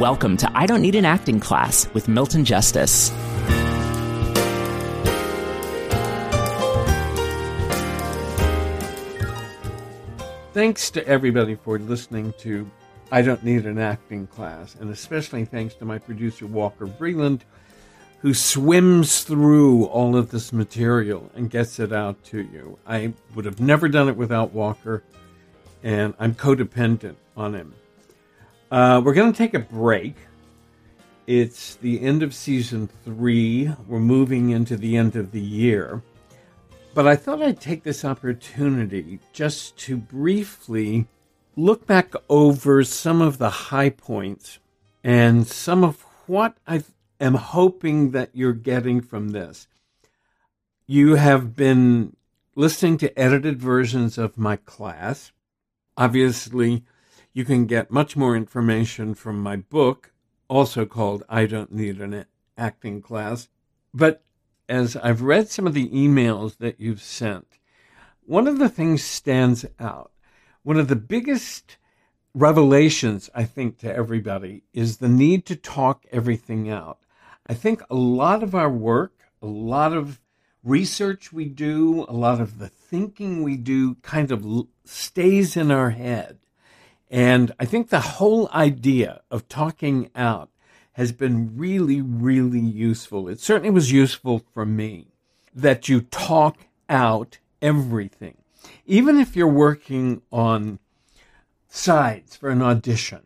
Welcome to I Don't Need an Acting Class with Milton Justice. Thanks to everybody for listening to I Don't Need an Acting Class, and especially thanks to my producer Walker Vreeland, who swims through all of this material and gets it out to you. I would have never done it without Walker, and I'm codependent on him. Uh, we're going to take a break. It's the end of season three. We're moving into the end of the year. But I thought I'd take this opportunity just to briefly look back over some of the high points and some of what I am hoping that you're getting from this. You have been listening to edited versions of my class. Obviously, you can get much more information from my book, also called I Don't Need an Acting Class. But as I've read some of the emails that you've sent, one of the things stands out. One of the biggest revelations, I think, to everybody is the need to talk everything out. I think a lot of our work, a lot of research we do, a lot of the thinking we do kind of stays in our head. And I think the whole idea of talking out has been really, really useful. It certainly was useful for me that you talk out everything. Even if you're working on sides for an audition,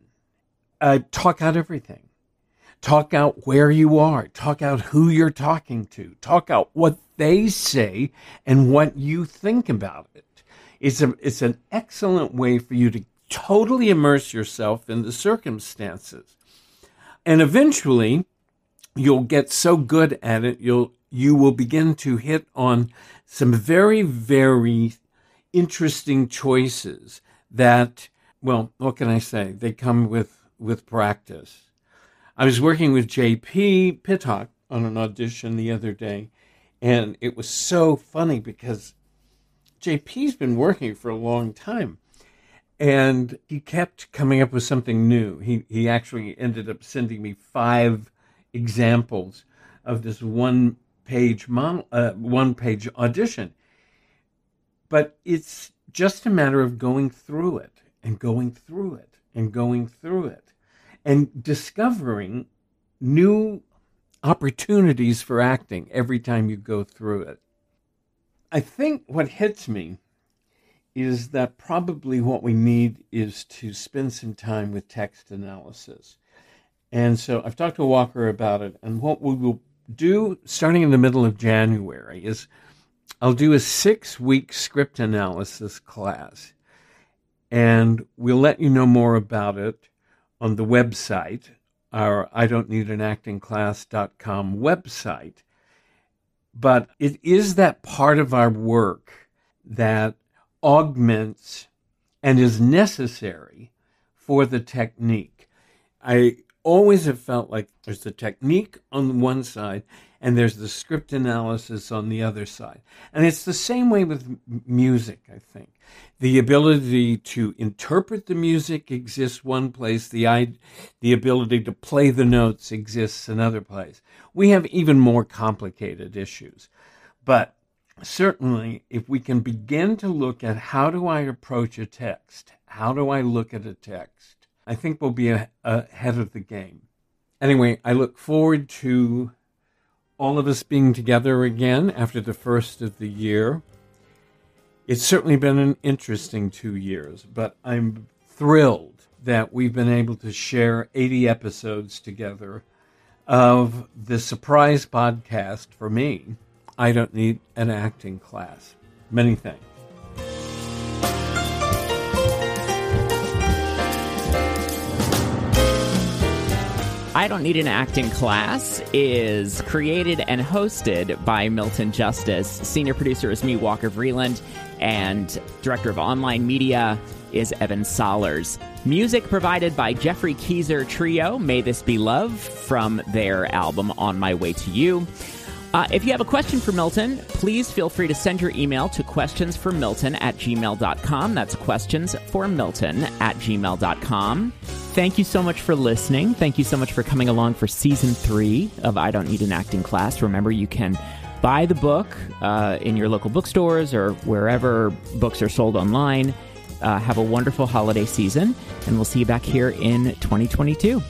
uh, talk out everything. Talk out where you are. Talk out who you're talking to. Talk out what they say and what you think about it. It's, a, it's an excellent way for you to totally immerse yourself in the circumstances. And eventually, you'll get so good at it, you'll you will begin to hit on some very, very interesting choices that, well, what can I say? They come with with practice. I was working with J.P. Pittock on an audition the other day, and it was so funny because JP's been working for a long time and he kept coming up with something new. He he actually ended up sending me five examples of this one page mon- uh, one page audition. But it's just a matter of going through it and going through it and going through it and discovering new opportunities for acting every time you go through it. I think what hits me is that probably what we need is to spend some time with text analysis. And so I've talked to Walker about it. And what we will do starting in the middle of January is I'll do a six week script analysis class. And we'll let you know more about it on the website, our I don't need an acting class.com website. But it is that part of our work that augments and is necessary for the technique. I always have felt like there's the technique on one side and there's the script analysis on the other side. And it's the same way with music, I think. The ability to interpret the music exists one place, the, the ability to play the notes exists another place. We have even more complicated issues. But certainly, if we can begin to look at how do I approach a text, how do I look at a text, I think we'll be ahead of the game. Anyway, I look forward to all of us being together again after the first of the year. It's certainly been an interesting two years, but I'm thrilled that we've been able to share 80 episodes together of the surprise podcast for me I don't need an acting class. Many thanks. I Don't Need an Acting Class is created and hosted by Milton Justice. Senior producer is me, Walker Vreeland, and director of online media is Evan Solers. Music provided by Geoffrey Keezer Trio, May This Be Love, from their album On My Way to You. Uh, if you have a question for Milton, please feel free to send your email to questionsformilton at gmail.com. That's questions for Milton at gmail.com. thank you so much for listening. Thank you so much for coming along for season three of I Don't Need an Acting Class. Remember, you can buy the book uh, in your local bookstores or wherever books are sold online. Uh, have a wonderful holiday season, and we'll see you back here in 2022.